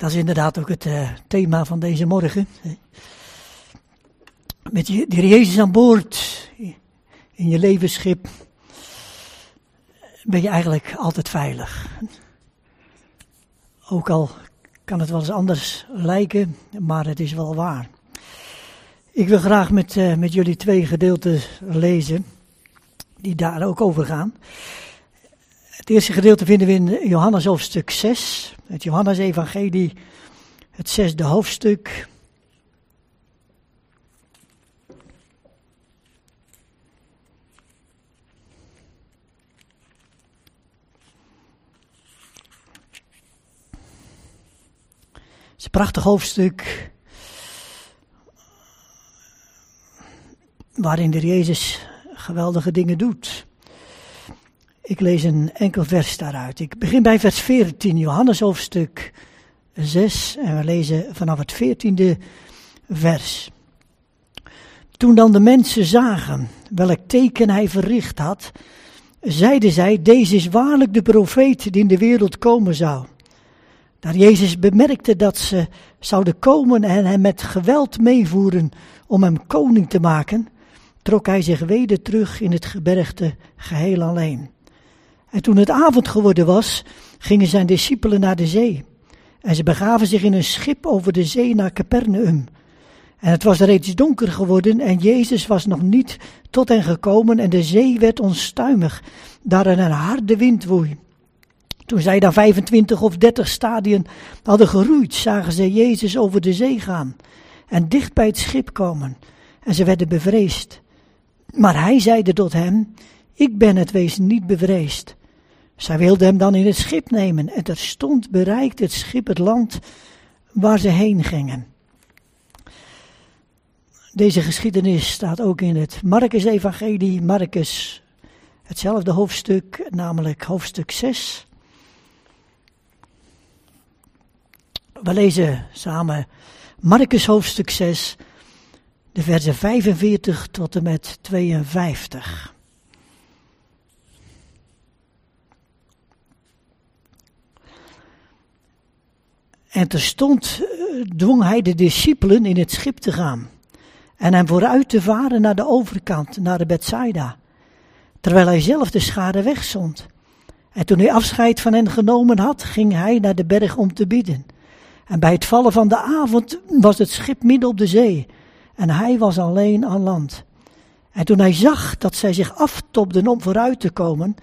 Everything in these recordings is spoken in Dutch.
Dat is inderdaad ook het uh, thema van deze morgen. Met je, de Jezus aan boord in je levensschip ben je eigenlijk altijd veilig. Ook al kan het wel eens anders lijken, maar het is wel waar. Ik wil graag met, uh, met jullie twee gedeelten lezen, die daar ook over gaan. Het eerste gedeelte vinden we in Johannes hoofdstuk 6, het Johannes-evangelie, het zesde hoofdstuk. Het is een prachtig hoofdstuk. Waarin de Jezus geweldige dingen doet. Ik lees een enkel vers daaruit. Ik begin bij vers 14, Johannes hoofdstuk 6. En we lezen vanaf het 14e vers. Toen dan de mensen zagen welk teken hij verricht had, zeiden zij: Deze is waarlijk de profeet die in de wereld komen zou. Daar Jezus bemerkte dat ze zouden komen en hem met geweld meevoeren om hem koning te maken, trok hij zich weder terug in het gebergte geheel alleen. En toen het avond geworden was, gingen zijn discipelen naar de zee. En ze begaven zich in een schip over de zee naar Capernaum. En het was reeds donker geworden en Jezus was nog niet tot hen gekomen en de zee werd onstuimig, daar een harde wind woei. Toen zij daar 25 of 30 stadien hadden geroeid, zagen ze Jezus over de zee gaan en dicht bij het schip komen. En ze werden bevreesd. Maar hij zeide tot hem, ik ben het, wees niet bevreesd. Zij wilden hem dan in het schip nemen en terstond bereikte het schip het land waar ze heen gingen. Deze geschiedenis staat ook in het Marcus-evangelie, Marcus, hetzelfde hoofdstuk, namelijk hoofdstuk 6. We lezen samen Marcus hoofdstuk 6, de versen 45 tot en met 52. En terstond eh, dwong hij de discipelen in het schip te gaan en hem vooruit te varen naar de overkant, naar de Bethsaida, terwijl hij zelf de schade wegzond. En toen hij afscheid van hen genomen had, ging hij naar de berg om te bidden. En bij het vallen van de avond was het schip midden op de zee en hij was alleen aan land. En toen hij zag dat zij zich aftopden om vooruit te komen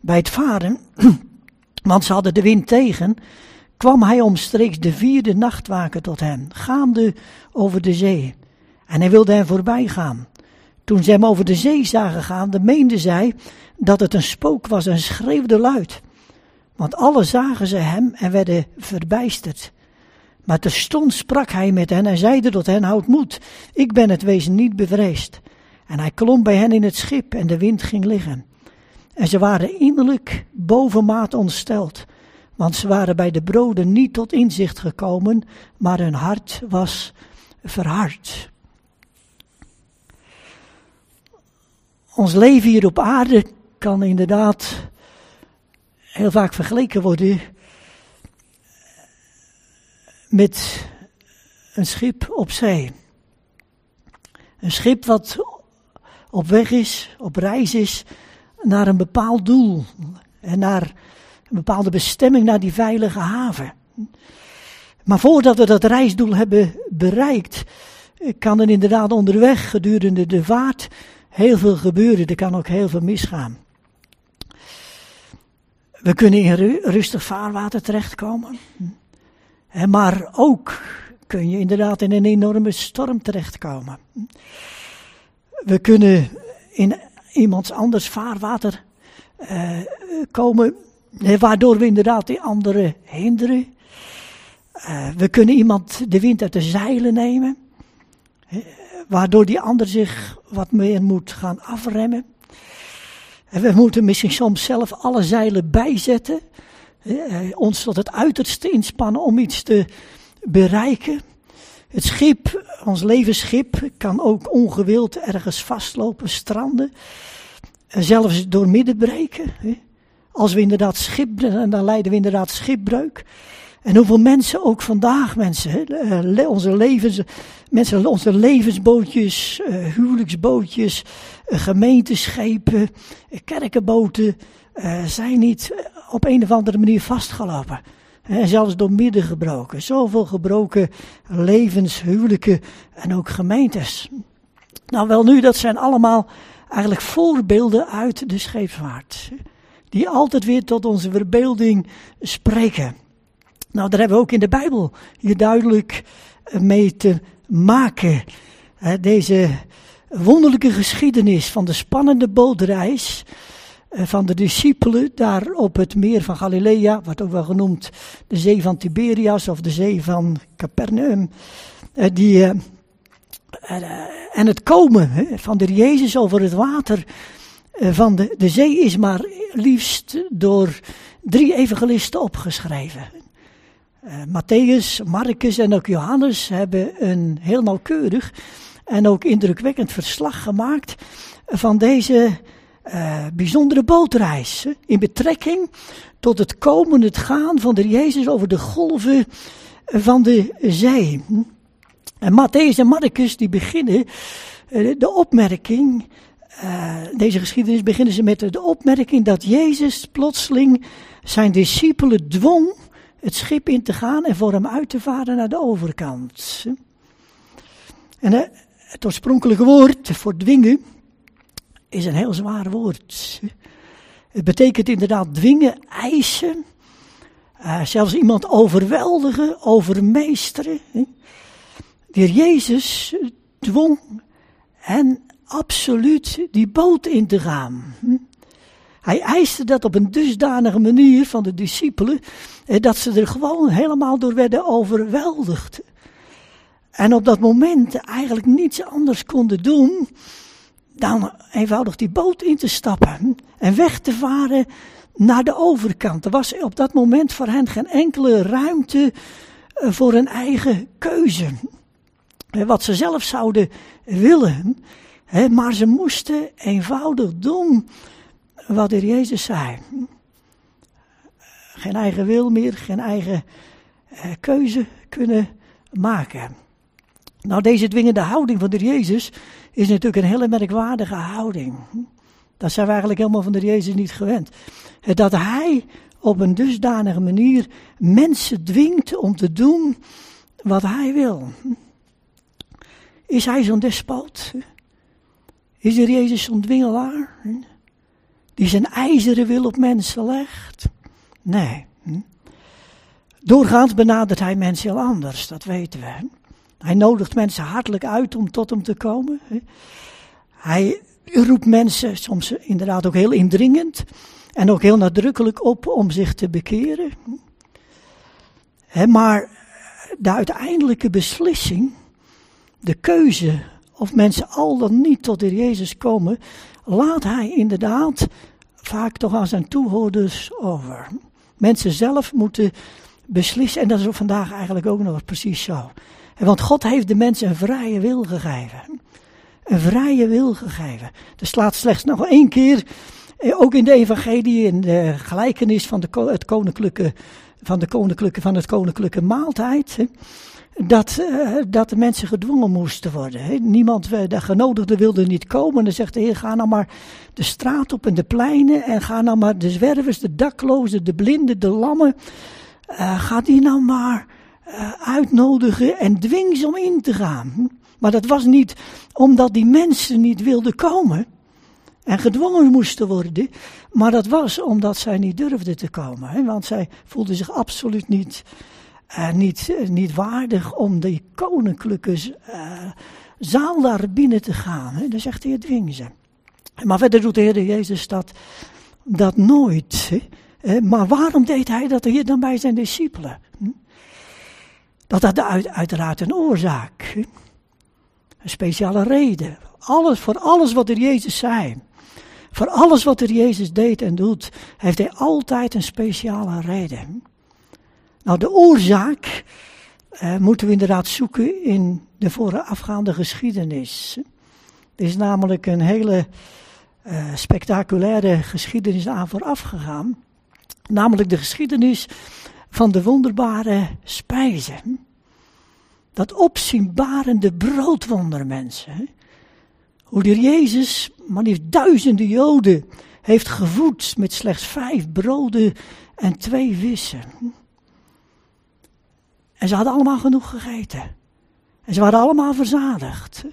bij het varen, want ze hadden de wind tegen, kwam hij omstreeks de vierde nachtwaken tot hen, gaande over de zee. En hij wilde hen voorbij gaan. Toen ze hem over de zee zagen gaan, meenden zij dat het een spook was en schreeuwden luid. Want alle zagen ze hem en werden verbijsterd. Maar terstond sprak hij met hen en zeide tot hen, houd moed, ik ben het wezen niet bevreesd. En hij klom bij hen in het schip en de wind ging liggen. En ze waren innerlijk bovenmaat ontsteld want ze waren bij de broden niet tot inzicht gekomen, maar hun hart was verhard. Ons leven hier op aarde kan inderdaad heel vaak vergeleken worden met een schip op zee. Een schip wat op weg is, op reis is naar een bepaald doel en naar een bepaalde bestemming naar die veilige haven. Maar voordat we dat reisdoel hebben bereikt, kan er inderdaad onderweg gedurende de vaart heel veel gebeuren. Er kan ook heel veel misgaan. We kunnen in rustig vaarwater terechtkomen. Maar ook kun je inderdaad in een enorme storm terechtkomen. We kunnen in iemands anders vaarwater uh, komen waardoor we inderdaad die anderen hinderen. Uh, we kunnen iemand de wind uit de zeilen nemen. waardoor die ander zich wat meer moet gaan afremmen. En we moeten misschien soms zelf alle zeilen bijzetten. Uh, ons tot het uiterste inspannen om iets te bereiken. Het schip, ons levensschip, kan ook ongewild ergens vastlopen, stranden. En zelfs door midden breken. Als we inderdaad schip, dan leiden we inderdaad schipbreuk. En hoeveel mensen ook vandaag, mensen, uh, onze levens, mensen, onze levensbootjes, uh, huwelijksbootjes, uh, gemeenteschepen, kerkenboten, zijn niet op een of andere manier vastgelopen. En zelfs door midden gebroken. Zoveel gebroken levens, huwelijken en ook gemeentes. Nou wel nu, dat zijn allemaal eigenlijk voorbeelden uit de scheepvaart. Die altijd weer tot onze verbeelding spreken. Nou, daar hebben we ook in de Bijbel hier duidelijk eh, mee te maken. Deze wonderlijke geschiedenis van de spannende bootreis eh, van de discipelen daar op het meer van Galilea, wat ook wel genoemd de zee van Tiberias of de zee van Capernaum. Eh, die, en het komen van de Jezus over het water van de, de zee is maar liefst door drie evangelisten opgeschreven. Uh, Matthäus, Marcus en ook Johannes hebben een heel nauwkeurig en ook indrukwekkend verslag gemaakt van deze uh, bijzondere bootreis. In betrekking tot het komen, het gaan van de Jezus over de golven van de zee. En Matthäus en Marcus die beginnen de opmerking, deze geschiedenis beginnen ze met de opmerking dat Jezus plotseling zijn discipelen dwong het schip in te gaan en voor hem uit te varen naar de overkant. En het oorspronkelijke woord voor dwingen is een heel zwaar woord. Het betekent inderdaad dwingen, eisen, uh, zelfs iemand overweldigen, overmeesteren. De heer Jezus dwong hen absoluut die boot in te gaan. Hij eiste dat op een dusdanige manier van de discipelen, eh, dat ze er gewoon helemaal door werden overweldigd. En op dat moment eigenlijk niets anders konden doen dan eenvoudig die boot in te stappen en weg te varen naar de overkant. Er was op dat moment voor hen geen enkele ruimte eh, voor een eigen keuze. Eh, wat ze zelf zouden willen, maar ze moesten eenvoudig doen wat de Jezus zei. Geen eigen wil meer, geen eigen eh, keuze kunnen maken. Nou, deze dwingende houding van de Jezus is natuurlijk een hele merkwaardige houding. Dat zijn we eigenlijk helemaal van de Jezus niet gewend. Dat hij op een dusdanige manier mensen dwingt om te doen wat hij wil. Is hij zo'n despoot? Is de Jezus zo'n dwingelaar? die zijn ijzeren wil op mensen legt. Nee. Hm? Doorgaans benadert hij mensen heel anders, dat weten we. Hij nodigt mensen hartelijk uit om tot hem te komen. Hij roept mensen soms inderdaad ook heel indringend en ook heel nadrukkelijk op om zich te bekeren. Maar de uiteindelijke beslissing, de keuze of mensen al dan niet tot de Jezus komen, laat hij inderdaad vaak toch aan zijn toehoorders over. Mensen zelf moeten beslissen, en dat is vandaag eigenlijk ook nog precies zo. Want God heeft de mensen een vrije wil gegeven. Een vrije wil gegeven. Er slaat slechts nog één keer, eh, ook in de evangelie, in de gelijkenis van, de, het koninklijke, van, de koninklijke, van het koninklijke maaltijd dat, uh, dat de mensen gedwongen moesten worden. He. Niemand, eh, de genodigden wilde niet komen. Dan zegt de Heer, ga nou maar de straat op en de pleinen en ga nou maar de zwervers, de daklozen, de blinden, de lammen, uh, ga die nou maar uitnodigen en dwing ze om in te gaan. Maar dat was niet omdat die mensen niet wilden komen en gedwongen moesten worden, maar dat was omdat zij niet durfden te komen. Want zij voelden zich absoluut niet uh, niet, uh, niet waardig om die koninklijke uh, zaal daar binnen te gaan. Hè? Dan zegt hij, dwing ze. Maar verder doet de Heer Jezus dat, dat nooit. Hè? Maar waarom deed hij dat hier dan bij zijn discipelen? Hm? Dat had uit, uiteraard een oorzaak. Een speciale reden. Alles, voor alles wat er Jezus zei. Voor alles wat er Jezus deed en doet, heeft hij altijd een speciale reden. Nou, de oorzaak uh, moeten we inderdaad zoeken in de voorafgaande geschiedenis. Er is namelijk een hele uh, spectaculaire geschiedenis aan vooraf gegaan. Namelijk de geschiedenis van de wonderbare spijzen. Dat opzienbarende broodwonder, mensen. Hoe de Jezus, maar liefst duizenden Joden, heeft gevoed met slechts vijf broden en twee vissen. En ze hadden allemaal genoeg gegeten. En ze waren allemaal verzadigd.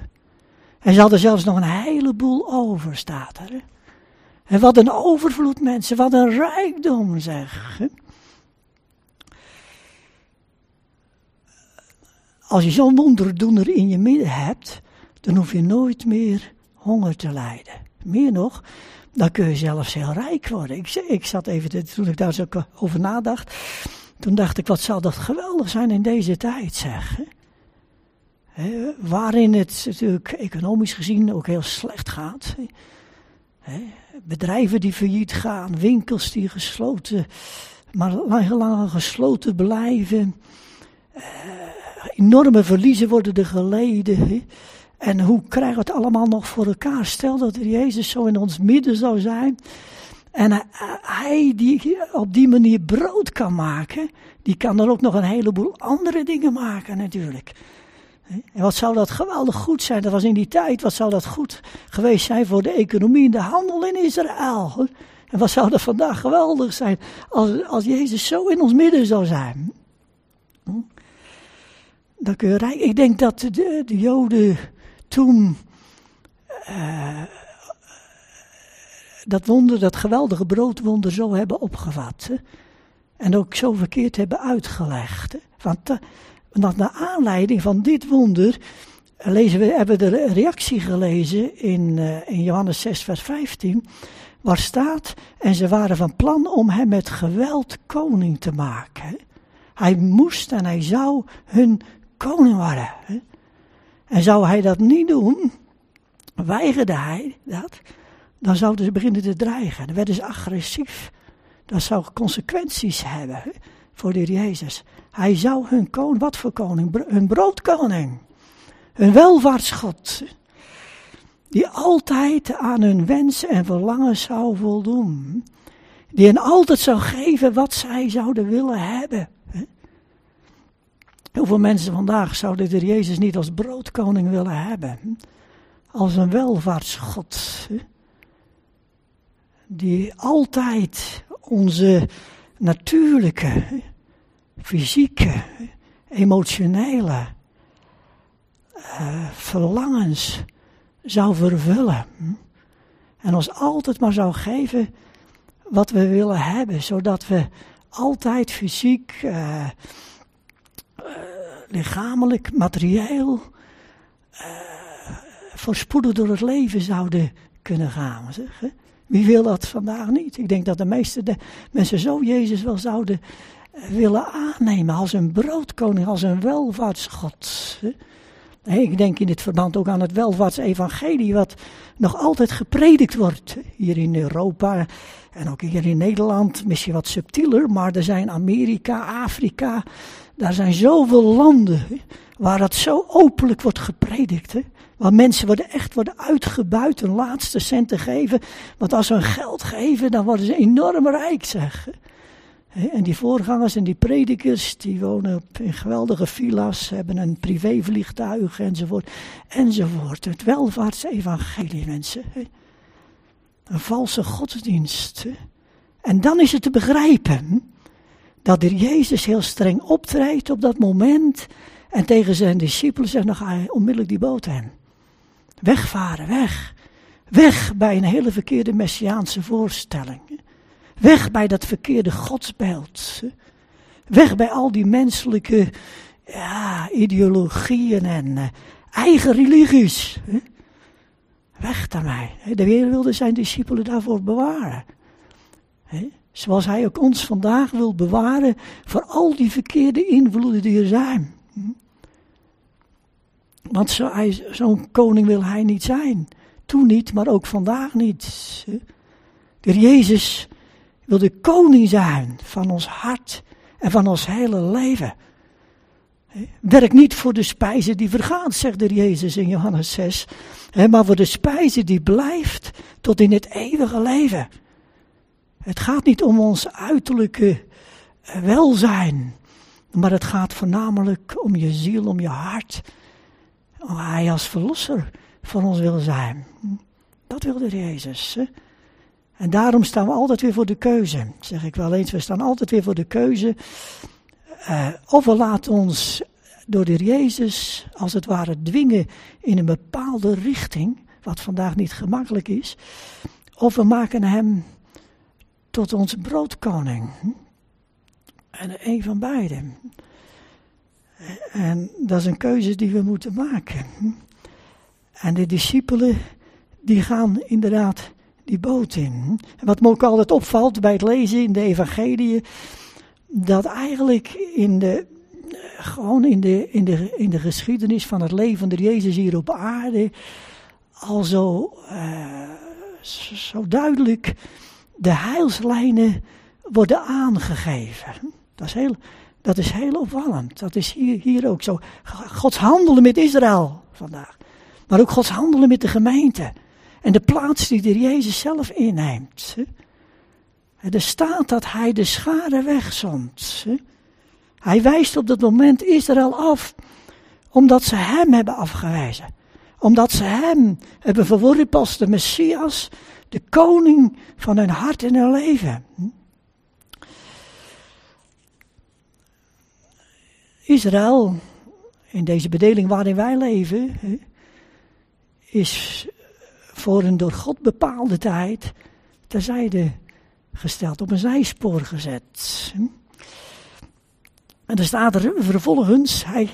En ze hadden zelfs nog een heleboel over, staat er. En wat een overvloed mensen, wat een rijkdom zeg. Als je zo'n wonderdoener in je midden hebt, dan hoef je nooit meer honger te lijden. Meer nog, dan kun je zelfs heel rijk worden. Ik, ik zat even, toen ik daar zo over nadacht, toen dacht ik, wat zou dat geweldig zijn in deze tijd, zeg. waarin het natuurlijk economisch gezien ook heel slecht gaat. bedrijven die failliet gaan, winkels die gesloten, maar lang, lang gesloten blijven. Eh, enorme verliezen worden er geleden. En hoe krijgen we het allemaal nog voor elkaar? Stel dat Jezus zo in ons midden zou zijn. En hij die op die manier brood kan maken, die kan dan ook nog een heleboel andere dingen maken natuurlijk. En wat zou dat geweldig goed zijn, dat was in die tijd, wat zou dat goed geweest zijn voor de economie en de handel in Israël. En wat zou dat vandaag geweldig zijn als, als Jezus zo in ons midden zou zijn. Dan kun je. Ik denk dat de, de Joden toen uh, dat wonder, dat geweldige broodwonder zo hebben opgevat. En ook zo verkeerd hebben uitgelegd. Want, uh, naar aanleiding van dit wonder lezen we, hebben we de reactie gelezen in, uh, in Johannes 6 vers 15. Waar staat, en ze waren van plan om hem met geweld koning te maken. Hij moest en hij zou hun koning worden. En zou hij dat niet doen, weigerde hij dat, dan zouden ze beginnen te dreigen. Dan werden ze agressief. Dat zou consequenties hebben voor de Jezus. Hij zou hun koning, wat voor koning? Hun broodkoning. Hun welvaartsgod. Die altijd aan hun wensen en verlangen zou voldoen. Die hen altijd zou geven wat zij zouden willen hebben. Hoeveel mensen vandaag zouden de Jezus niet als broodkoning willen hebben? Als een welvaartsgod. Die altijd onze natuurlijke, fysieke, emotionele uh, verlangens zou vervullen. En ons altijd maar zou geven wat we willen hebben, zodat we altijd fysiek, uh, lichamelijk, materieel, voorspoedig door het leven zouden kunnen gaan. Zeg? Wie wil dat vandaag niet? Ik denk dat de meeste de mensen zo Jezus wel zouden eh, willen aannemen als een broodkoning, als een welvaartsgod. Ik denk in dit verband ook aan het welvaartsevangelie, wat nog altijd gepredikt wordt hier in Europa en ook hier in Nederland. Misschien wat subtieler, maar er zijn Amerika, Afrika, daar zijn zoveel landen waar dat zo openlijk wordt gepredikt. Waar mensen worden echt worden uitgebuit hun laatste cent te geven. Want als ze hun geld geven, dan worden ze enorm rijk, zeg. En die voorgangers en die predikers, die wonen op in geweldige villa's, hebben een privévliegtuig enzovoort, enzovoort. Het welvaartsevangelie, mensen. Een valse godsdienst. En dan is het te begrijpen dat de Jezus heel streng optreedt op dat moment en tegen zijn discipelen zegt, dan ga je onmiddellijk die boot in. Wegvaren, weg. Weg bij een hele verkeerde messiaanse voorstelling. Weg bij dat verkeerde godsbeeld. Weg bij al die menselijke ja, ideologieën en uh, eigen religies. Weg daarmee. De Heer wilde zijn discipelen daarvoor bewaren. Zoals hij ook ons vandaag wil bewaren voor al die verkeerde invloeden die er zijn. Want zo'n zo koning wil hij niet zijn. Toen niet, maar ook vandaag niet. De Jezus wil de koning zijn van ons hart en van ons hele leven. Werk niet voor de spijze die vergaat, zegt de Jezus in Johannes 6, maar voor de spijze die blijft tot in het eeuwige leven. Het gaat niet om onze uiterlijke welzijn. Maar het gaat voornamelijk om je ziel, om je hart. Oh, hij als verlosser van ons wil zijn. Dat wilde Jezus. En daarom staan we altijd weer voor de keuze. Zeg ik wel eens, we staan altijd weer voor de keuze. Uh, of we laten ons door de Jezus als het ware dwingen in een bepaalde richting, wat vandaag niet gemakkelijk is. Of we maken hem tot onze broodkoning. En een van beide. En dat is een keuze die we moeten maken. En de discipelen, die gaan inderdaad die boot in. En wat me ook altijd opvalt bij het lezen in de evangelie, dat eigenlijk in de, gewoon in de, in, de, in de geschiedenis van het leven van Jezus hier op aarde, al zo, uh, zo duidelijk de heilslijnen worden aangegeven. Dat is heel, dat is heel opvallend. Dat is hier, hier ook zo. Gods handelen met Israël vandaag. Maar ook Gods handelen met de gemeente. En de plaats die de Jezus zelf inneemt. Er staat dat hij de schade wegzond. Hij wijst op dat moment Israël af, omdat ze hem hebben afgewezen. Omdat ze hem hebben verworpen als de Messias, de koning van hun hart en hun leven. Israël, in deze bedeling waarin wij leven, is voor een door God bepaalde tijd terzijde gesteld, op een zijspoor gezet. En er staat er vervolgens, hij,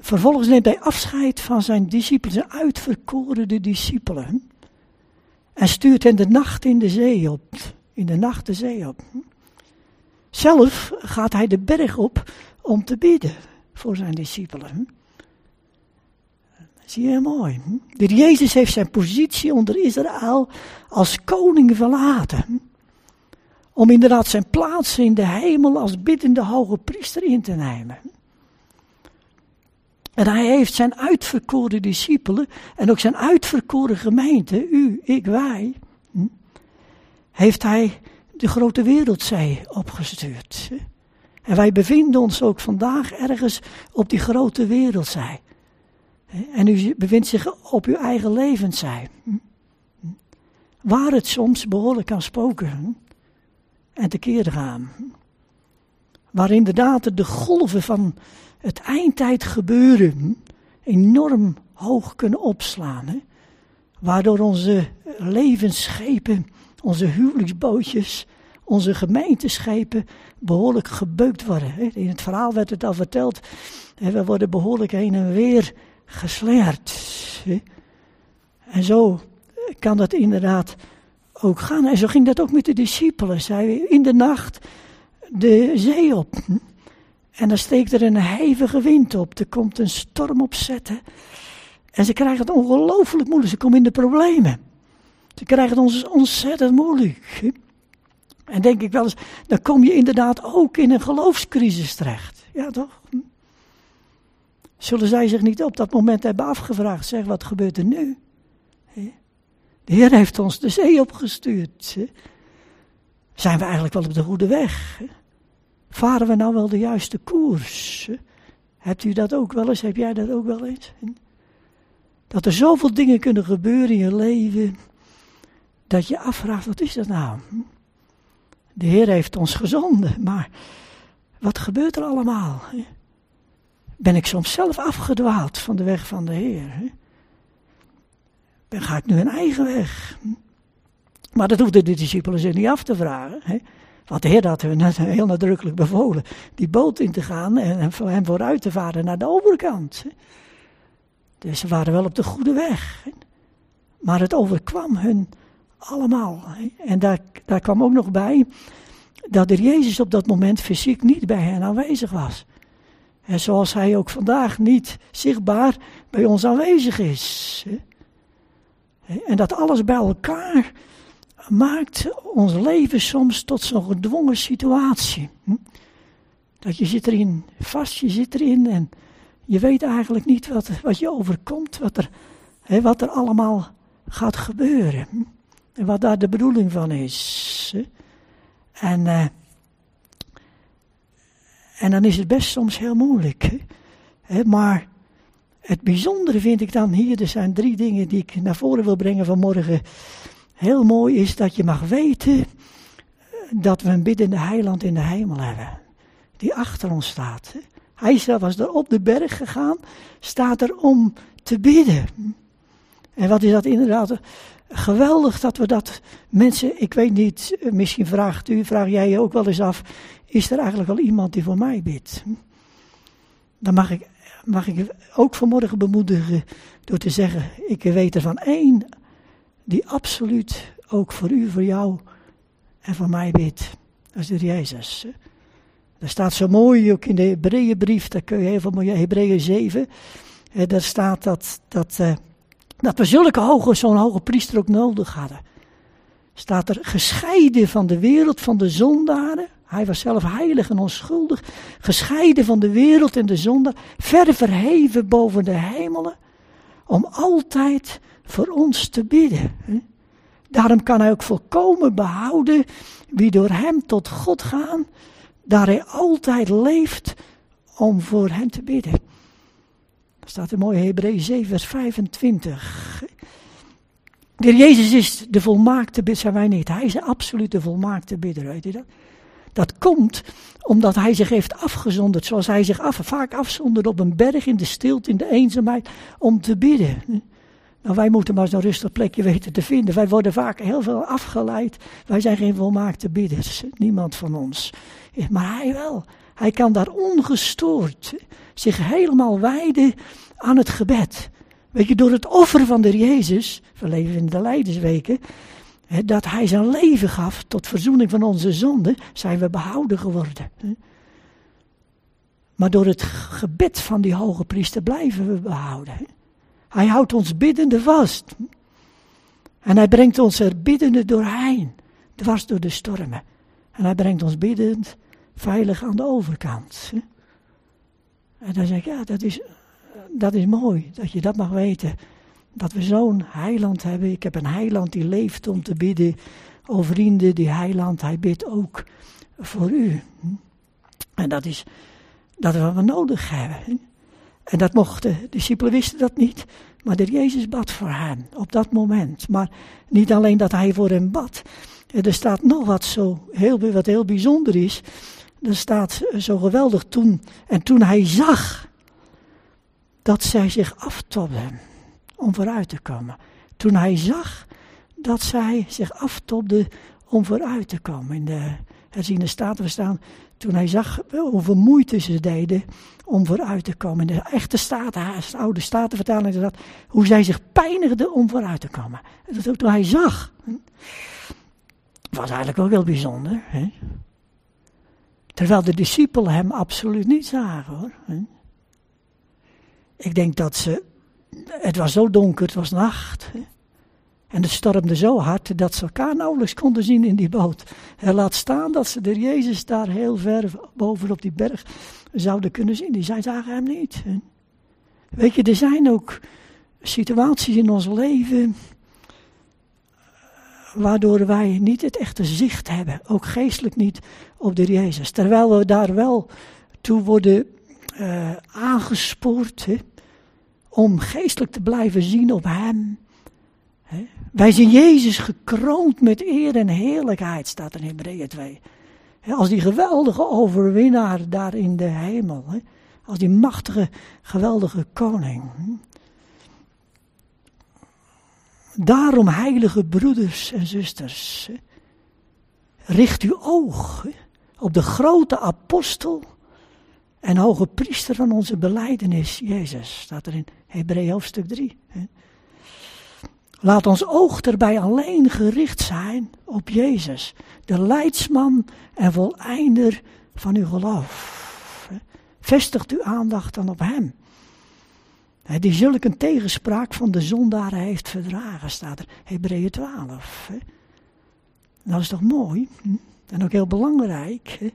vervolgens neemt hij afscheid van zijn discipelen, zijn uitverkorene discipelen. En stuurt hen de nacht in de zee op. In de nacht de zee op. Zelf gaat hij de berg op om te bidden voor zijn discipelen. Zie je mooi. De Jezus heeft zijn positie onder Israël als koning verlaten. Om inderdaad zijn plaats in de hemel als biddende hoge priester in te nemen. En hij heeft zijn uitverkoren discipelen en ook zijn uitverkoren gemeente, u, ik, wij, heeft hij de grote wereldzee opgestuurd. En wij bevinden ons ook vandaag ergens op die grote wereldzee. En u bevindt zich op uw eigen levenszij. Waar het soms behoorlijk kan spoken en tekeer gaan. Waar inderdaad de golven van het eindtijd gebeuren enorm hoog kunnen opslaan. Waardoor onze levensschepen, onze huwelijksbootjes, onze gemeenteschepen behoorlijk gebeukt worden. In het verhaal werd het al verteld, we worden behoorlijk heen en weer geslingerd. En zo kan dat inderdaad ook gaan. En zo ging dat ook met de discipelen. Zij in de nacht de zee op. En dan steekt er een hevige wind op. Er komt een storm opzetten. En ze krijgen het ongelooflijk moeilijk. Ze komen in de problemen. Ze krijgen het ontzettend moeilijk. En denk ik wel eens, dan kom je inderdaad ook in een geloofscrisis terecht. Ja, toch? Zullen zij zich niet op dat moment hebben afgevraagd, zeg, wat gebeurt er nu? De Heer heeft ons de zee opgestuurd. Zijn we eigenlijk wel op de goede weg? Varen we nou wel de juiste koers? Hebt u dat ook wel eens? Heb jij dat ook wel eens? Dat er zoveel dingen kunnen gebeuren in je leven, dat je afvraagt, wat is dat nou? De Heer heeft ons gezonden, maar wat gebeurt er allemaal? Ben ik soms zelf afgedwaald van de weg van de Heer? Dan ga ik nu een eigen weg? Maar dat hoefden de discipelen zich niet af te vragen. Hè? Want de Heer had hun heel nadrukkelijk bevolen die boot in te gaan en hem vooruit te varen naar de overkant. Dus ze waren wel op de goede weg. Maar het overkwam hun allemaal. En daar, daar kwam ook nog bij dat er Jezus op dat moment fysiek niet bij hen aanwezig was. En zoals hij ook vandaag niet zichtbaar bij ons aanwezig is. En dat alles bij elkaar maakt ons leven soms tot zo'n gedwongen situatie. Dat je zit erin vast, je zit erin en je weet eigenlijk niet wat, wat je overkomt, wat er, wat er allemaal gaat gebeuren. En wat daar de bedoeling van is. En uh, En dan is het best soms heel moeilijk. Maar het bijzondere vind ik dan hier, er zijn drie dingen die ik naar voren wil brengen vanmorgen. Heel mooi is dat je mag weten dat we een biddende heiland in de hemel hebben. Die achter ons staat. Hij was er op de berg gegaan, staat er om te bidden. En wat is dat inderdaad geweldig dat we dat mensen, ik weet niet, misschien vraagt u, vraag jij je ook wel eens af, is er eigenlijk wel iemand die voor mij bidt? Dan mag ik, mag ik ook vanmorgen bemoedigen door te zeggen, ik weet er van één die absoluut ook voor u, voor jou en voor mij bidt. Dat is de Jezus. Er staat zo mooi ook in de Hebreeënbrief, daar kun je heel veel mooie Hebreeën 7. Daar staat dat, dat, uh, dat we zulke hoge, zo'n hoge priester ook nodig hadden. Staat er gescheiden van de wereld, van de zondaren. Hij was zelf heilig en onschuldig. Gescheiden van de wereld en de zonde. Ver verheven boven de hemelen. Om altijd voor ons te bidden. Daarom kan hij ook volkomen behouden wie door hem tot God gaan daar hij altijd leeft om voor hen te bidden. Er staat een mooie Hebreeën 7 vers 25. De Jezus is de volmaakte bidder, zijn wij niet. Hij is de absolute volmaakte bidder, weet je dat? Dat komt omdat hij zich heeft afgezonderd, zoals hij zich vaak afzondert op een berg in de stilte, in de eenzaamheid, om te bidden. Nou, wij moeten maar zo'n rustig plekje weten te vinden. Wij worden vaak heel veel afgeleid. Wij zijn geen volmaakte bidders, niemand van ons. Maar hij wel. Hij kan daar ongestoord zich helemaal wijden aan het gebed. Weet je, door het offer van de Jezus, we leven in de Leidersweken, dat hij zijn leven gaf tot verzoening van onze zonden, zijn we behouden geworden. Maar door het gebed van die hoge priester blijven we behouden. Hij houdt ons biddende vast. En hij brengt ons er biddende doorheen, dwars door de stormen. En hij brengt ons biddend veilig aan de overkant. En dan zeg ik, ja, dat is, dat is mooi, dat je dat mag weten. Dat we zo'n heiland hebben. Ik heb een heiland die leeft om te bidden. O vrienden, die heiland, hij bidt ook voor u. En dat is, dat wat we nodig hebben. En dat mochten, de discipelen wisten dat niet. Maar de Jezus bad voor hen op dat moment. Maar niet alleen dat hij voor hen bad. Er staat nog wat zo heel, wat heel bijzonder is. Er staat zo geweldig toen. En toen hij zag dat zij zich aftobden om vooruit te komen. Toen hij zag dat zij zich aftobden om vooruit te komen. In de herziende staten staan. Toen hij zag hoeveel moeite ze deden om vooruit te komen. In de echte staten, de oude statenvertaling, dat hoe zij zich pijnigden om vooruit te komen. Dat ook toen hij zag. was eigenlijk wel heel bijzonder. Hè? Terwijl de discipelen hem absoluut niet zagen hoor. Ik denk dat ze. Het was zo donker, het was nacht. En het stormde zo hard dat ze elkaar nauwelijks konden zien in die boot. En laat staan dat ze de Jezus daar heel ver boven op die berg zouden kunnen zien. Die zij zagen hem niet. Weet je, er zijn ook situaties in ons leven waardoor wij niet het echte zicht hebben, ook geestelijk niet, op de Jezus. Terwijl we daar wel toe worden uh, aangespoord hè, om geestelijk te blijven zien op Hem. Hè. Wij zien Jezus gekroond met eer en heerlijkheid, staat in Hebreeën 2. Hè, als die geweldige overwinnaar daar in de hemel. Als die machtige, geweldige koning. Daarom, heilige broeders en zusters, richt uw oog op de grote apostel en hoge priester van onze beleidenis, Jezus, staat er in Hebreeën hoofdstuk 3. Laat ons oog erbij alleen gericht zijn op Jezus, de leidsman en voleinder van uw geloof. Vestigt uw aandacht dan op Hem die zulk een tegenspraak van de zondaren heeft verdragen, staat er. Hebreeën 12. Hè. Dat is toch mooi? Hm? En ook heel belangrijk.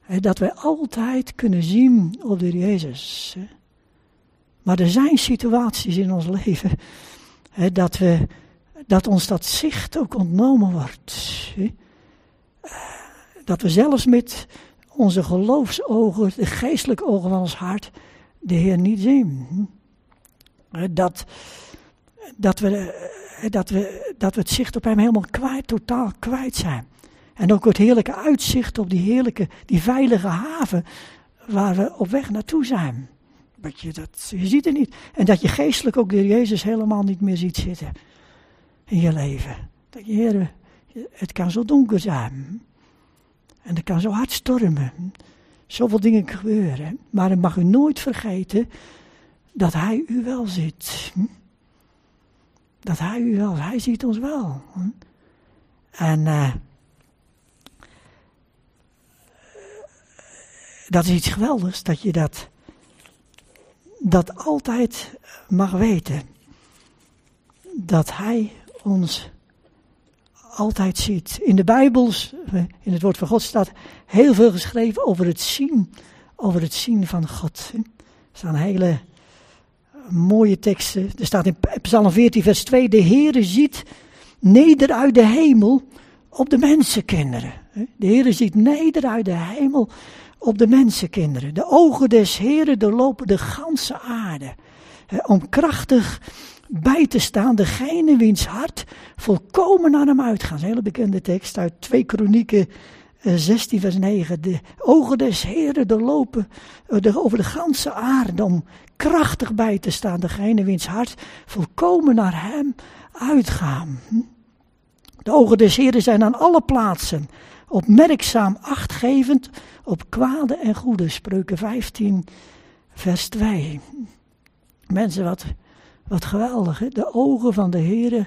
Hè? Dat wij altijd kunnen zien op de Jezus. Hè? Maar er zijn situaties in ons leven dat, we, dat ons dat zicht ook ontnomen wordt. Hè? Dat we zelfs met onze geloofsogen, de geestelijke ogen van ons hart, de Heer niet zien. Dat, dat, we, dat, we, dat we het zicht op Hem helemaal kwijt, totaal kwijt zijn. En ook het heerlijke uitzicht op die heerlijke, die veilige haven waar we op weg naartoe zijn. Dat je, dat, je ziet het niet. En dat je geestelijk ook de Jezus helemaal niet meer ziet zitten in je leven. Dat je, Heer, het kan zo donker zijn. En het kan zo hard stormen. Zoveel dingen gebeuren. Maar dan mag u nooit vergeten dat Hij u wel ziet. Dat Hij u wel, Hij ziet ons wel. En uh, dat is iets geweldigs, dat je dat, dat altijd mag weten. Dat Hij ons altijd ziet. In de Bijbels, in het woord van God staat heel veel geschreven over het zien, over het zien van God. Er staan hele mooie teksten. Er staat in Psalm 14 vers 2, de Heere ziet neder uit de hemel op de mensenkinderen. De Heere ziet neder uit de hemel op de mensenkinderen. De ogen des Heeren doorlopen de ganse aarde. Om krachtig bij te staan, degene wiens hart volkomen naar hem uitgaat. Een hele bekende tekst uit 2 Kronieken 16 vers 9. De ogen des Heren doorlopen over de ganse aarde om krachtig bij te staan, degene wiens hart volkomen naar hem uitgaan. De ogen des Heren zijn aan alle plaatsen opmerkzaam achtgevend op kwade en goede. Spreuken 15, vers 2. Mensen, wat, wat geweldig. Hè? De ogen van de Heer,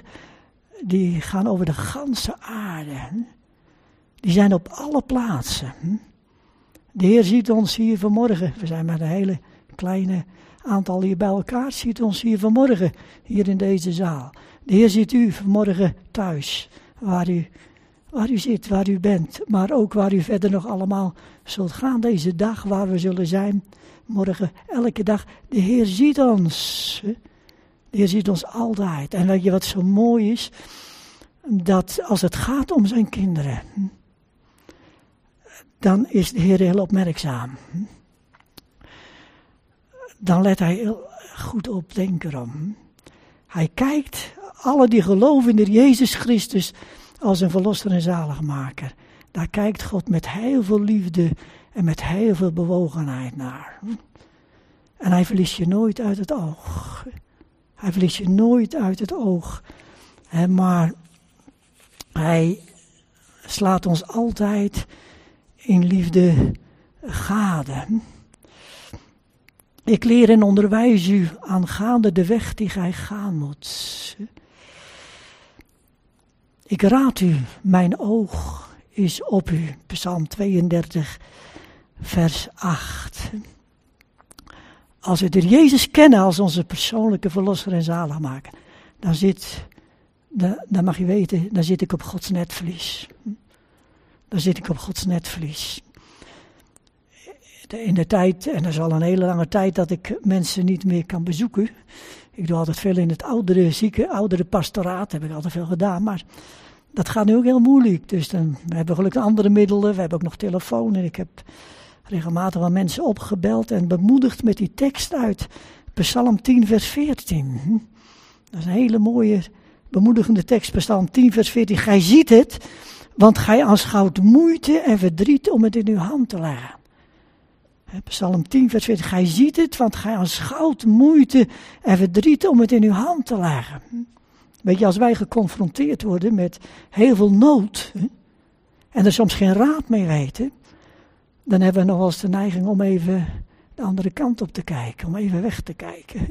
die gaan over de ganse aarde. Die zijn op alle plaatsen. De Heer ziet ons hier vanmorgen. We zijn met een hele kleine aantal hier bij elkaar. Ziet ons hier vanmorgen, hier in deze zaal. De Heer ziet u vanmorgen thuis, waar u waar u zit, waar u bent, maar ook waar u verder nog allemaal zult gaan deze dag, waar we zullen zijn, morgen, elke dag. De Heer ziet ons. Heer ziet ons altijd. En weet je wat zo mooi is? Dat als het gaat om zijn kinderen, dan is de Heer heel opmerkzaam. Dan let hij heel goed op, denk erom. Hij kijkt, alle die geloven in de Jezus Christus, als een verlosser en zaligmaker. Daar kijkt God met heel veel liefde en met heel veel bewogenheid naar. En hij verliest je nooit uit het oog. Hij verliest je nooit uit het oog. maar hij slaat ons altijd in liefde gade. Ik leer en onderwijs u aangaande de weg die gij gaan moet. Ik raad u, mijn oog is op u. Psalm 32, vers 8. Als we de Jezus kennen als onze persoonlijke verlosser en zaligmaker, dan zit, dan mag je weten, dan zit ik op Gods netvlies. Dan zit ik op Gods netvlies. In de tijd, en dat is al een hele lange tijd, dat ik mensen niet meer kan bezoeken. Ik doe altijd veel in het oudere zieke, oudere pastoraat, heb ik altijd veel gedaan. Maar dat gaat nu ook heel moeilijk. Dus dan, we hebben gelukkig andere middelen. We hebben ook nog telefoon. En ik heb regelmatig wel mensen opgebeld en bemoedigd met die tekst uit Psalm 10, vers 14. Dat is een hele mooie, bemoedigende tekst. Psalm 10, vers 14. Gij ziet het, want gij aanschouwt moeite en verdriet om het in uw hand te leggen. Psalm 10, vers 14. Gij ziet het, want gij aanschouwt moeite en verdriet om het in uw hand te leggen. Weet je, als wij geconfronteerd worden met heel veel nood en er soms geen raad mee weten, dan hebben we nog wel eens de neiging om even de andere kant op te kijken, om even weg te kijken.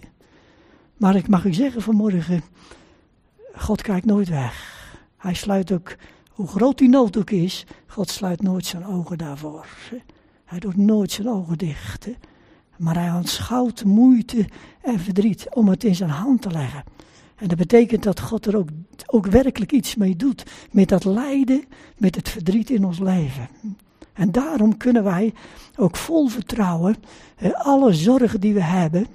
Maar ik mag u zeggen vanmorgen, God kijkt nooit weg. Hij sluit ook, hoe groot die nood ook is, God sluit nooit zijn ogen daarvoor. Hij doet nooit zijn ogen dicht. Maar hij aanschouwt moeite en verdriet om het in zijn hand te leggen. En dat betekent dat God er ook, ook werkelijk iets mee doet. Met dat lijden, met het verdriet in ons leven. En daarom kunnen wij ook vol vertrouwen alle zorgen die we hebben,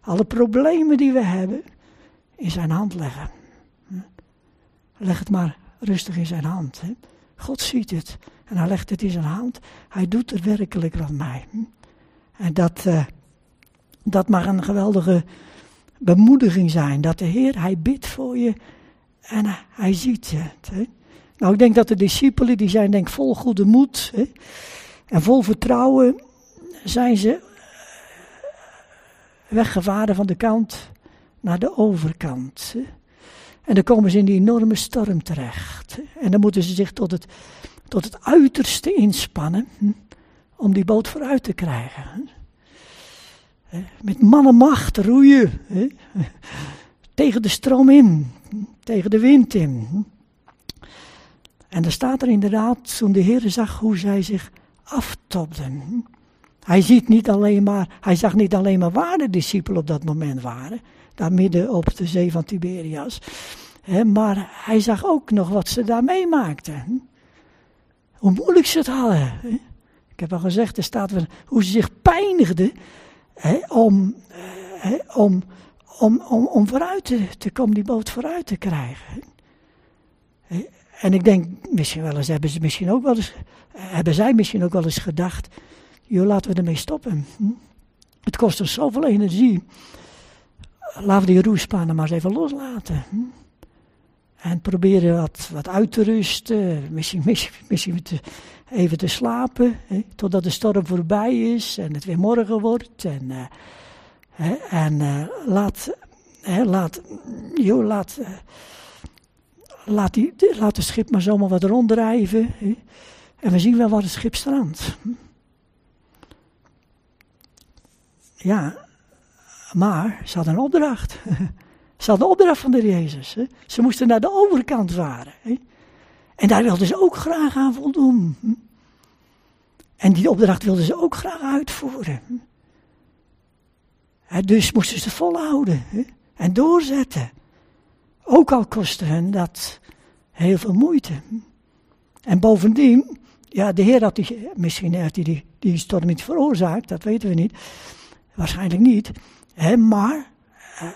alle problemen die we hebben, in zijn hand leggen. Leg het maar rustig in zijn hand. God ziet het. En hij legt het in zijn hand. Hij doet er werkelijk aan mij. En dat, uh, dat mag een geweldige bemoediging zijn. Dat de Heer, hij bidt voor je en hij, ziet het. Hè. Nou, ik denk dat de discipelen, die zijn denk vol goede moed. Hè, en vol vertrouwen zijn ze weggevaren van de kant naar de overkant. En dan komen ze in die enorme storm terecht. En dan moeten ze zich tot het, tot het uiterste inspannen hm, om die boot vooruit te krijgen. Met mannenmacht roeien. Tegen de stroom in, tegen de wind in. En dan staat er inderdaad, toen de Heer zag hoe zij zich aftopden. Hij ziet niet alleen maar, hij zag niet alleen maar waar de discipelen op dat moment waren, daar midden op de zee van Tiberias, hè, maar hij zag ook nog wat ze daar meemaakten. Hoe moeilijk ze het hadden. Ik heb al gezegd, er staat hoe ze zich pijnigden hè, om, hè, om, om, om, om vooruit te, te komen, die boot vooruit te krijgen. En ik denk, misschien wel eens hebben ze misschien ook wel eens, hebben zij misschien ook wel eens gedacht, joh, laten we ermee stoppen. Hm? Het kost ons zoveel energie. Laten we die roeispanen maar eens even loslaten. Hm? En proberen wat, wat uit te rusten, misschien, misschien, misschien even te slapen, hè, totdat de storm voorbij is en het weer morgen wordt. En, hè, en uh, laat, hè, laat, joh, laat, laat, die, laat het schip maar zomaar wat ronddrijven. En we zien wel waar het schip strandt. Ja, maar ze hadden een opdracht. Ze hadden een opdracht van de Jezus. Ze moesten naar de overkant varen. En daar wilden ze ook graag aan voldoen. En die opdracht wilden ze ook graag uitvoeren. Dus moesten ze volhouden en doorzetten. Ook al kostte hen dat heel veel moeite. En bovendien, ja, de Heer had die, misschien heeft die, die storm niet veroorzaakt, dat weten we niet. Waarschijnlijk niet. Hè, maar uh,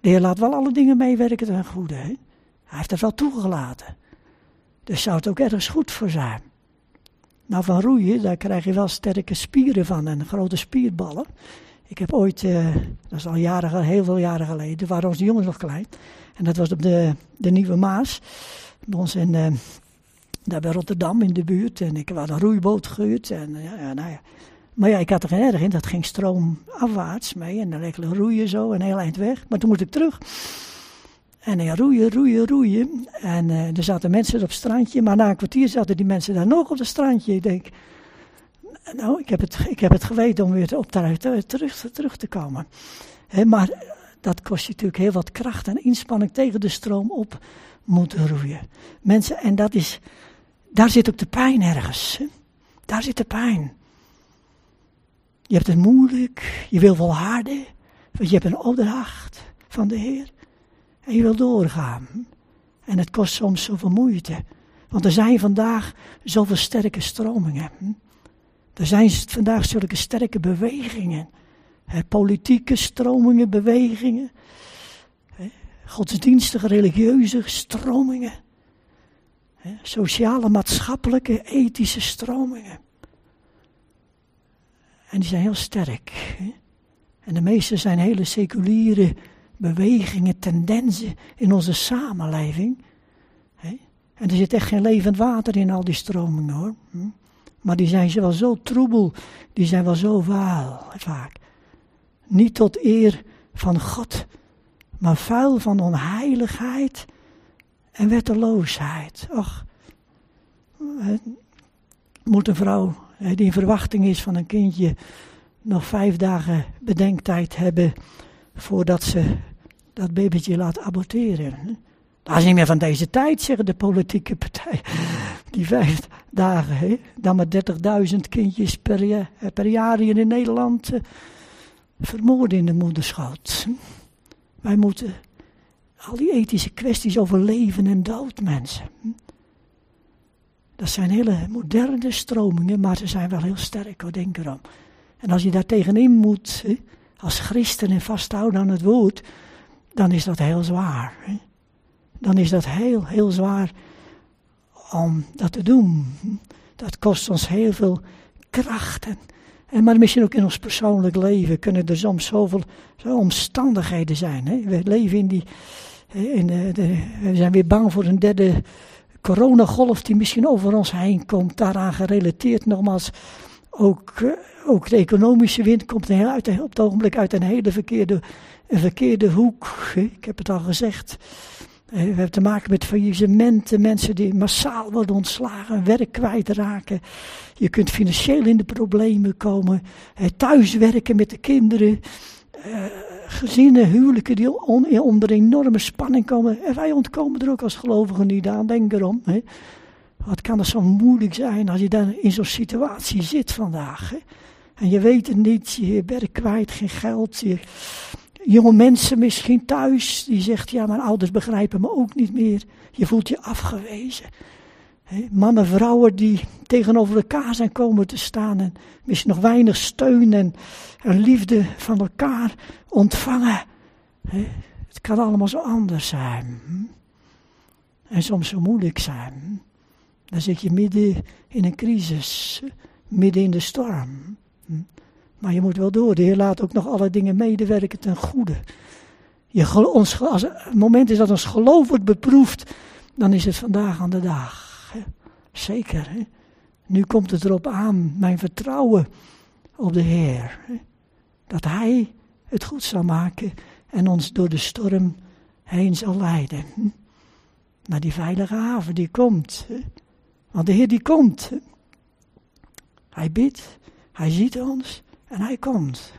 de Heer laat wel alle dingen meewerken ten goede. Hè? Hij heeft het wel toegelaten. Dus zou het ook ergens goed voor zijn. Nou, van roeien, daar krijg je wel sterke spieren van en grote spierballen. Ik heb ooit, uh, dat is al jaren, heel veel jaren geleden, waren onze jongens nog klein. En dat was op de, de Nieuwe Maas. Bij ons in, uh, daar bij Rotterdam in de buurt. En ik had een roeiboot gehuurd. En uh, ja, nou ja, maar ja, ik had er geen erg in. Dat ging stroomafwaarts mee. En dan lekker roeien zo een heel eind weg. Maar toen moest ik terug. En ja, roeien, roeien, roeien. En uh, er zaten mensen op het strandje. Maar na een kwartier zaten die mensen daar nog op het strandje. Ik denk, nou, ik heb het, ik heb het geweten om weer op terug, terug, terug te komen. Maar dat kost je natuurlijk heel wat kracht en inspanning tegen de stroom op moeten roeien. Mensen, en dat is, daar zit ook de pijn ergens. Daar zit de pijn. Je hebt het moeilijk, je wil volharden, want je hebt een opdracht van de Heer. En je wil doorgaan. En het kost soms zoveel moeite. Want er zijn vandaag zoveel sterke stromingen. Er zijn vandaag zulke sterke bewegingen. politieke stromingen, bewegingen. godsdienstige, religieuze stromingen. sociale, maatschappelijke, ethische stromingen. En die zijn heel sterk. Hè? En de meeste zijn hele seculiere bewegingen, tendensen in onze samenleving. Hè? En er zit echt geen levend water in al die stromingen hoor. Maar die zijn wel zo troebel, die zijn wel zo vaal vaak. Niet tot eer van God, maar vuil van onheiligheid en wetteloosheid. Och, moet een vrouw die in verwachting is van een kindje, nog vijf dagen bedenktijd hebben voordat ze dat babytje laat aborteren. Dat is niet meer van deze tijd, zeggen de politieke partijen. Die vijf dagen, hè? dan maar 30.000 kindjes per jaar, per jaar hier in Nederland uh, vermoorden in de moederschoot. Wij moeten al die ethische kwesties over leven en dood, mensen. Dat zijn hele moderne stromingen, maar ze zijn wel heel sterk, hoor, denk erom. En als je daar tegenin moet, hè, als christen en vasthouden aan het woord, dan is dat heel zwaar. Hè. Dan is dat heel, heel zwaar om dat te doen. Dat kost ons heel veel krachten. En maar misschien ook in ons persoonlijk leven kunnen er soms zoveel zo omstandigheden zijn. Hè? We leven in die. In de, we zijn weer bang voor een derde coronagolf die misschien over ons heen komt. Daaraan gerelateerd nogmaals. Ook, eh, ook de economische wind komt uit, op het ogenblik uit een hele verkeerde, een verkeerde hoek. Ik heb het al gezegd. We hebben te maken met faillissementen, mensen die massaal worden ontslagen, werk kwijtraken. Je kunt financieel in de problemen komen, thuiswerken met de kinderen, eh, gezinnen, huwelijken die onder enorme spanning komen. En wij ontkomen er ook als gelovigen niet aan, denk erom. Wat kan het zo moeilijk zijn als je dan in zo'n situatie zit vandaag. En je weet het niet, je werk kwijt, geen geld, je jonge mensen misschien thuis, die zegt, ja, mijn ouders begrijpen me ook niet meer. Je voelt je afgewezen. mannen, vrouwen die tegenover elkaar zijn komen te staan en misschien nog weinig steun en, liefde van elkaar ontvangen. het kan allemaal zo anders zijn. En soms zo moeilijk zijn. Dan zit je midden in een crisis, midden in de storm. Maar je moet wel door. De Heer laat ook nog alle dingen medewerken ten goede. Je, ons, als het moment is dat ons geloof wordt beproefd, dan is het vandaag aan de dag. Hè? Zeker. Hè? Nu komt het erop aan, mijn vertrouwen op de Heer. Hè? Dat Hij het goed zal maken en ons door de storm heen zal leiden. Hm? Naar die veilige haven die komt. Hè? Want de Heer die komt. Hij bidt, Hij ziet ons. En hij komt.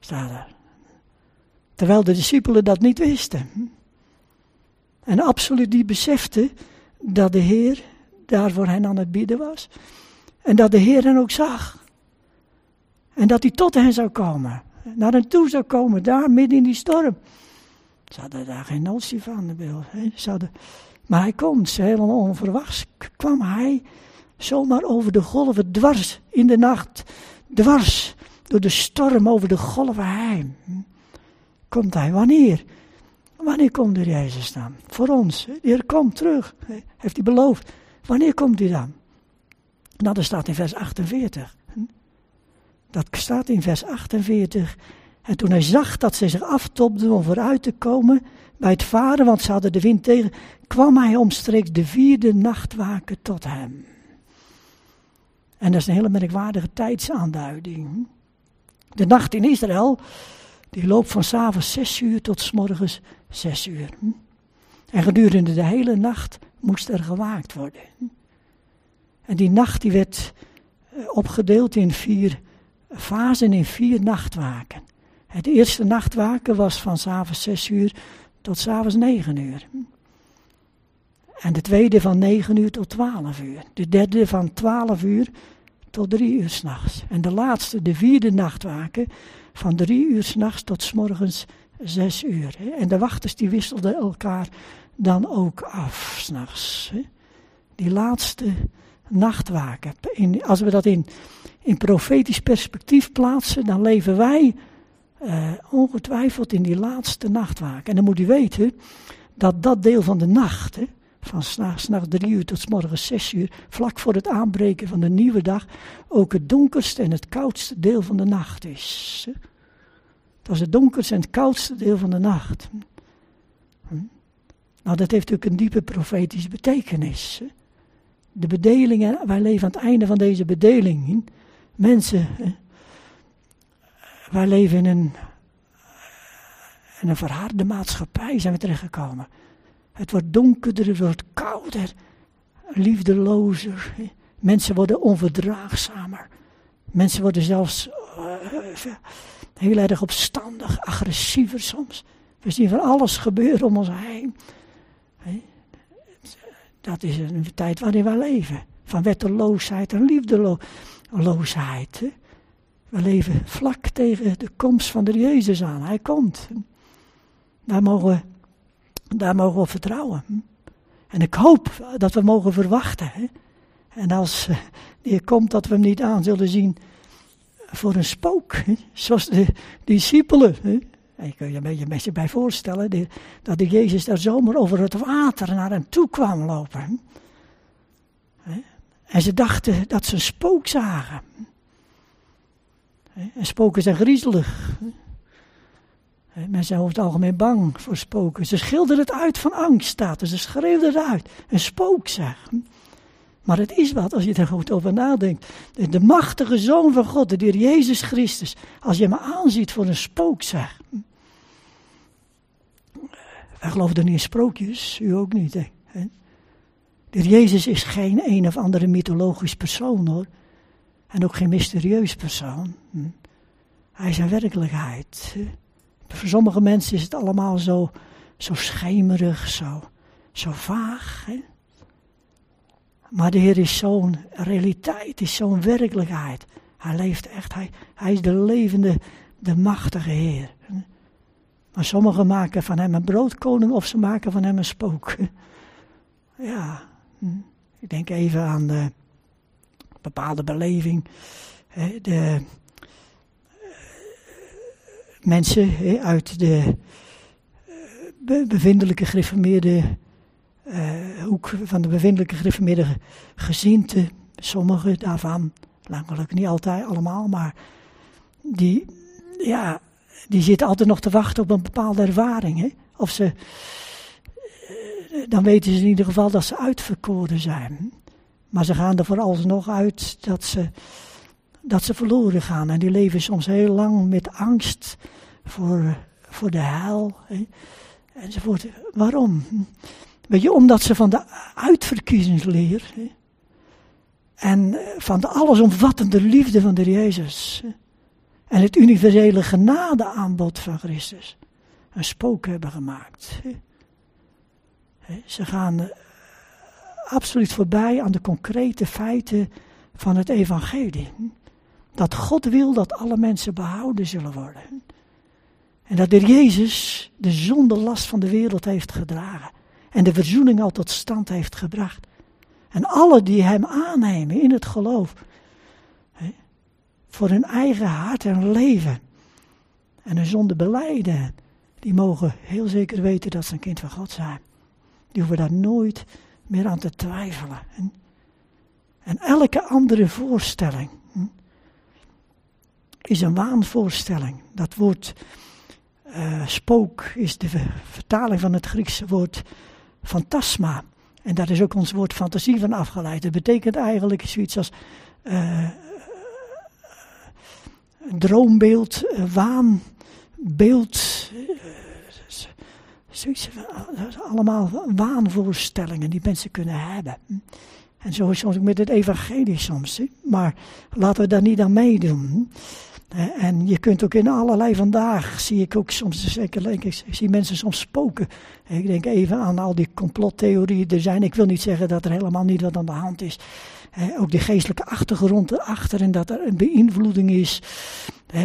Staat er. Terwijl de discipelen dat niet wisten. En absoluut niet beseften dat de Heer daar voor hen aan het bieden was. En dat de Heer hen ook zag. En dat hij tot hen zou komen. Naar hen toe zou komen, daar midden in die storm. Ze hadden daar geen notie van. Ze hadden, maar hij komt, helemaal onverwachts kwam hij zomaar over de golven dwars in de nacht dwars door de storm over de golven heen. Komt hij. Wanneer? Wanneer komt de Jezus dan? Voor ons. Heer komt terug. Heeft hij beloofd. Wanneer komt hij dan? Nou, dat staat in vers 48. Dat staat in vers 48. En toen hij zag dat zij zich aftopden om vooruit te komen bij het varen, want ze hadden de wind tegen, kwam hij omstreeks de vierde nachtwaken tot hem. En dat is een hele merkwaardige tijdsaanduiding. De nacht in Israël, die loopt van s'avonds zes uur tot s morgens zes uur. En gedurende de hele nacht moest er gewaakt worden. En die nacht die werd eh, opgedeeld in vier fasen, in vier nachtwaken. Het eerste nachtwaken was van s'avonds zes uur tot s'avonds negen uur. En de tweede van 9 uur tot 12 uur. De derde van 12 uur tot 3 uur s'nachts. En de laatste, de vierde nachtwaken, van 3 uur s'nachts tot s morgens 6 uur. En de wachters die wisselden elkaar dan ook af s'nachts. Die laatste nachtwaken. In, als we dat in, in profetisch perspectief plaatsen, dan leven wij uh, ongetwijfeld in die laatste nachtwaken. En dan moet u weten dat dat deel van de nacht, hè, van s'nachts drie uur tot s morgens zes uur, vlak voor het aanbreken van de nieuwe dag, ook het donkerste en het koudste deel van de nacht is. Dat is het donkerste en het koudste deel van de nacht. Hm? Nou, dat heeft natuurlijk een diepe profetische betekenis. De bedelingen, wij leven aan het einde van deze bedeling. Mensen, wij leven in een, in een verharde maatschappij, zijn we terechtgekomen. Het wordt donkerder, het wordt kouder, liefdelozer. Mensen worden onverdraagzamer. Mensen worden zelfs uh, heel erg opstandig, agressiever soms. We zien van alles gebeuren om ons heen. Dat is een tijd waarin wij leven. Van wetteloosheid en liefdeloosheid. We leven vlak tegen de komst van de Jezus aan. Hij komt. Daar mogen we daar mogen we op vertrouwen. En ik hoop dat we mogen verwachten. Hè? En als uh, die komt, dat we hem niet aan zullen zien voor een spook. Hè? Zoals de discipelen. Hè? En je kunt je een beetje, beetje bij voorstellen dat de Jezus daar zomaar over het water naar hem toe kwam lopen. En ze dachten dat ze een spook zagen. En spoken zijn griezelig. Mensen zijn over het algemeen bang voor spoken. Ze schilderden het uit van angst, staat er. Ze schreeuwden het uit. Een spook, zeg. Maar het is wat als je er goed over nadenkt. De, machtige Zoon van God, de Heer Jezus Christus. Als je hem aanziet voor een spook, zeg. Wij geloven niet in sprookjes, u ook niet. Hè? De Heer Jezus is geen een of andere mythologisch persoon hoor. En ook geen mysterieus persoon. Hm. Hij is een werkelijkheid. Voor sommige mensen is het allemaal zo, zo schemerig, zo, zo vaag. Hè? Maar de Heer is zo'n realiteit, is zo'n werkelijkheid. Hij leeft echt, hij, hij is de levende, de machtige Heer. Maar sommigen maken van hem een broodkoning of ze maken van hem een spook. Ja, ik denk even aan de bepaalde beleving. De mensen uit de eh, bevindelijke gereformeerde uh, hoek van de bevindelijke gereformeerde gezinte, sommige daarvan, langelijk niet altijd allemaal, maar die, ja, die zitten altijd nog te wachten op een bepaalde ervaring. Hè? Of ze, dan weten ze in ieder geval dat ze uitverkoren zijn. Maar ze gaan er vooralsnog uit dat ze, dat ze verloren gaan. En die leven soms heel lang met angst voor, voor de hel. Hè? Enzovoort. Waarom? Weet je, omdat ze van de uitverkiezingsleer hè? en van de allesomvattende liefde van de Jezus hè? en het universele genadeaanbod van Christus een spook hebben gemaakt. Ze gaan eh, absoluut voorbij aan de concrete feiten van het evangelie. Dat God wil dat alle mensen behouden zullen worden. En dat de Jezus de zonde last van de wereld heeft gedragen. En de verzoening al tot stand heeft gebracht. En alle die hem aannemen in het geloof. Hè, voor hun eigen hart en leven. En hun zonde beleiden. Die mogen heel zeker weten dat ze een kind van God zijn. Die hoeven daar nooit meer aan te twijfelen. En, elke andere voorstelling is een waanvoorstelling. Dat woord uh, spook is de vertaling van het Griekse woord fantasma. En daar is ook ons woord fantasie van afgeleid. Dat betekent eigenlijk zoiets als uh, droombeeld, waanbeeld. Zoiets, allemaal waanvoorstellingen die mensen kunnen hebben. En zo is het ook met het evangelie soms. Maar laten we daar niet aan meedoen. En je kunt ook in allerlei vandaag, zie ik ook soms, zeker, ik zie mensen soms spoken. Ik denk even aan al die complottheorieën er zijn. Ik wil niet zeggen dat er helemaal niet wat aan de hand is. Ook die geestelijke achtergrond erachter en dat er een beïnvloeding is.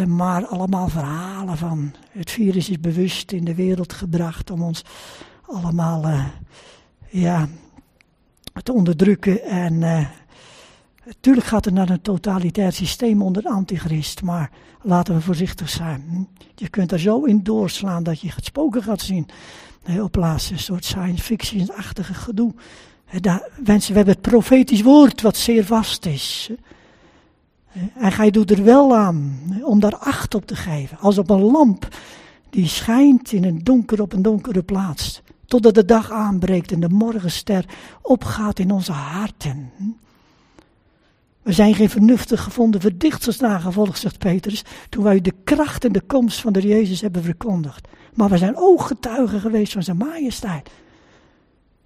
Maar allemaal verhalen van het virus is bewust in de wereld gebracht om ons allemaal eh, ja, te onderdrukken en eh, Tuurlijk gaat het naar een totalitair systeem onder de antichrist, maar laten we voorzichtig zijn. Je kunt er zo in doorslaan dat je het spoken gaat zien. op plaats een soort science fiction-achtige gedoe. Daar, mensen, we hebben het profetisch woord wat zeer vast is. En gij doet er wel aan om daar acht op te geven. Als op een lamp die schijnt in een donker op een donkere plaats. Totdat de dag aanbreekt en de morgenster opgaat in onze harten. We zijn geen vernuftig gevonden verdichters nagevolgd, zegt Petrus, toen wij de kracht en de komst van de Jezus hebben verkondigd. Maar we zijn ooggetuigen geweest van zijn majesteit.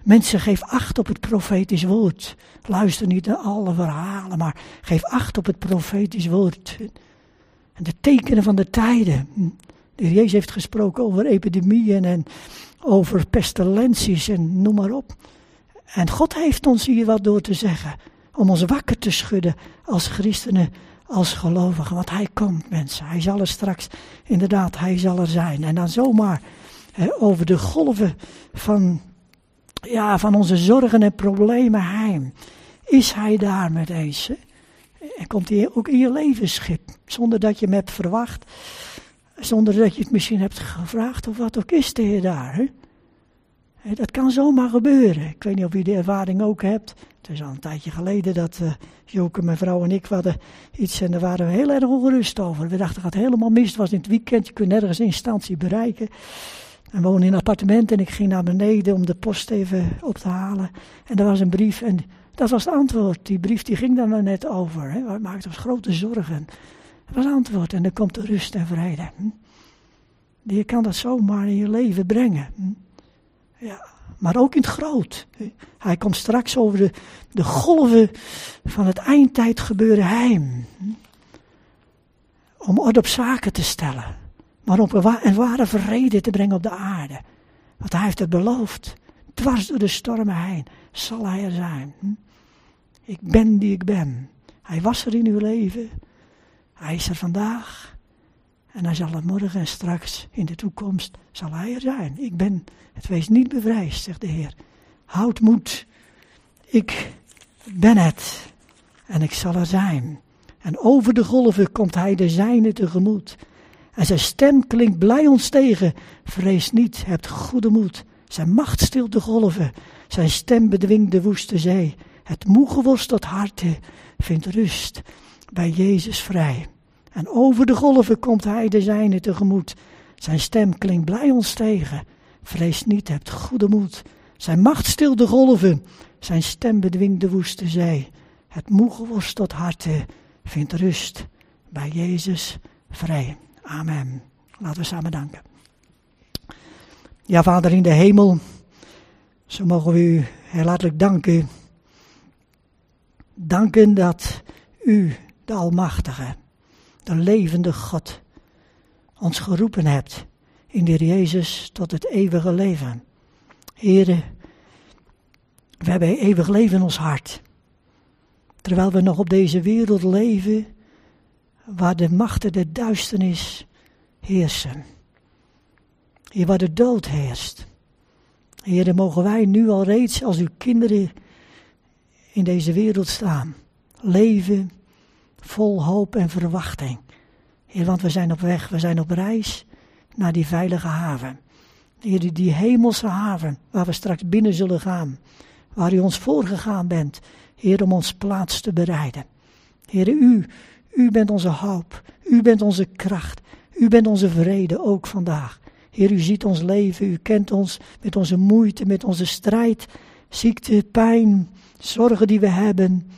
Mensen, geef acht op het profetisch woord. Luister niet naar alle verhalen, maar geef acht op het profetisch woord. En de tekenen van de tijden. De Jezus heeft gesproken over epidemieën en over pestilenties en noem maar op. En God heeft ons hier wat door te zeggen om ons wakker te schudden als christenen, als gelovigen. Want hij komt, mensen. Hij zal er straks, inderdaad, hij zal er zijn. En dan zomaar over de golven van, ja, van onze zorgen en problemen heen. Is hij daar met eens? En komt hij ook in je levensschip, zonder dat je hem hebt verwacht. Zonder dat je het misschien hebt gevraagd of wat ook is de Heer daar. Dat kan zomaar gebeuren. Ik weet niet of u die ervaring ook hebt. Het is al een tijdje geleden dat uh, Joke, mijn vrouw en ik hadden iets en daar waren we heel erg ongerust over. We dachten, het gaat helemaal mis. Het was in het weekend, je kunt nergens instantie bereiken. En we woonden in een appartement en ik ging naar beneden om de post even op te halen. En er was een brief en dat was het antwoord. Die brief die ging daar net over. Hè. We maakten ons grote zorgen. Dat was het antwoord en dan komt de rust en vrede. Hm? Je kan dat zomaar in je leven brengen. Hm? Ja, maar ook in het groot. Hij komt straks over de, de golven van het eindtijd gebeuren. Hm? Om orde op zaken te stellen. Maar om een ware vrede te brengen op de aarde. Want hij heeft het beloofd. Dwars door de stormen heen zal hij er zijn. Ik ben die ik ben. Hij was er in uw leven. Hij is er vandaag. En hij zal er morgen en straks in de toekomst zal hij er zijn. Ik ben het wees niet bevrijst, zegt de Heer. Houd moed. Ik ben het. En ik zal er zijn. En over de golven komt hij de zijne tegemoet. En zijn stem klinkt blij ons tegen. Vrees niet, hebt goede moed. Zijn macht stilt de golven. Zijn stem bedwingt de woeste zee. Het moe geworsteld harte vindt rust bij Jezus vrij. En over de golven komt hij de zijne tegemoet. Zijn stem klinkt blij ons tegen. Vrees niet, hebt goede moed. Zijn macht stilt de golven. Zijn stem bedwingt de woeste zee. Het moe geworsteld harte vindt rust bij Jezus vrij. Amen. Laten we samen danken. Ja, Vader in de hemel, zo mogen we u heel hartelijk danken. Danken dat u, de Almachtige, de levende God, ons geroepen hebt in de Jezus tot het eeuwige leven. Heren, we hebben eeuwig leven in ons hart. Terwijl we nog op deze wereld leven, waar de machten de duisternis heersen. Hier waar de dood heerst. Heer, mogen wij nu al reeds als uw kinderen in deze wereld staan. Leven vol hoop en verwachting. Heer, want we zijn op weg, we zijn op reis naar die veilige haven. Heer, die hemelse haven waar we straks binnen zullen gaan. Waar u ons voorgegaan bent, Heer, om ons plaats te bereiden. Heer, u, u bent onze hoop, u bent onze kracht, u bent onze vrede ook vandaag. Heer, u ziet ons leven, u kent ons met onze moeite, met onze strijd, ziekte, pijn, zorgen die we hebben.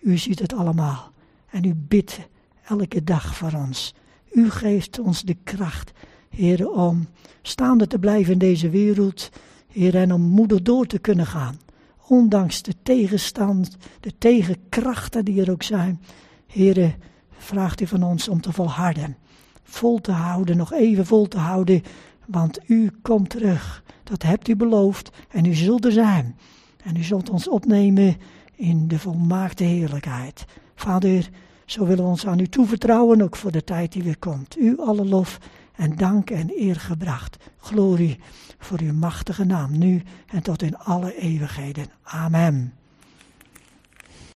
U ziet het allemaal en u bidt elke dag voor ons. U geeft ons de kracht, Heer, om staande te blijven in deze wereld, Heer, en om moedig door te kunnen gaan. Ondanks de tegenstand, de tegenkrachten die er ook zijn. Heer, vraagt u van ons om te volharden. Vol te houden, nog even vol te houden, want u komt terug. Dat hebt u beloofd en u zult er zijn. En u zult ons opnemen in de volmaakte heerlijkheid. Vader, zo willen we ons aan u toevertrouwen, ook voor de tijd die weer komt. U alle lof en dank en eer gebracht. Glorie voor uw machtige naam, nu en tot in alle eeuwigheden. Amen.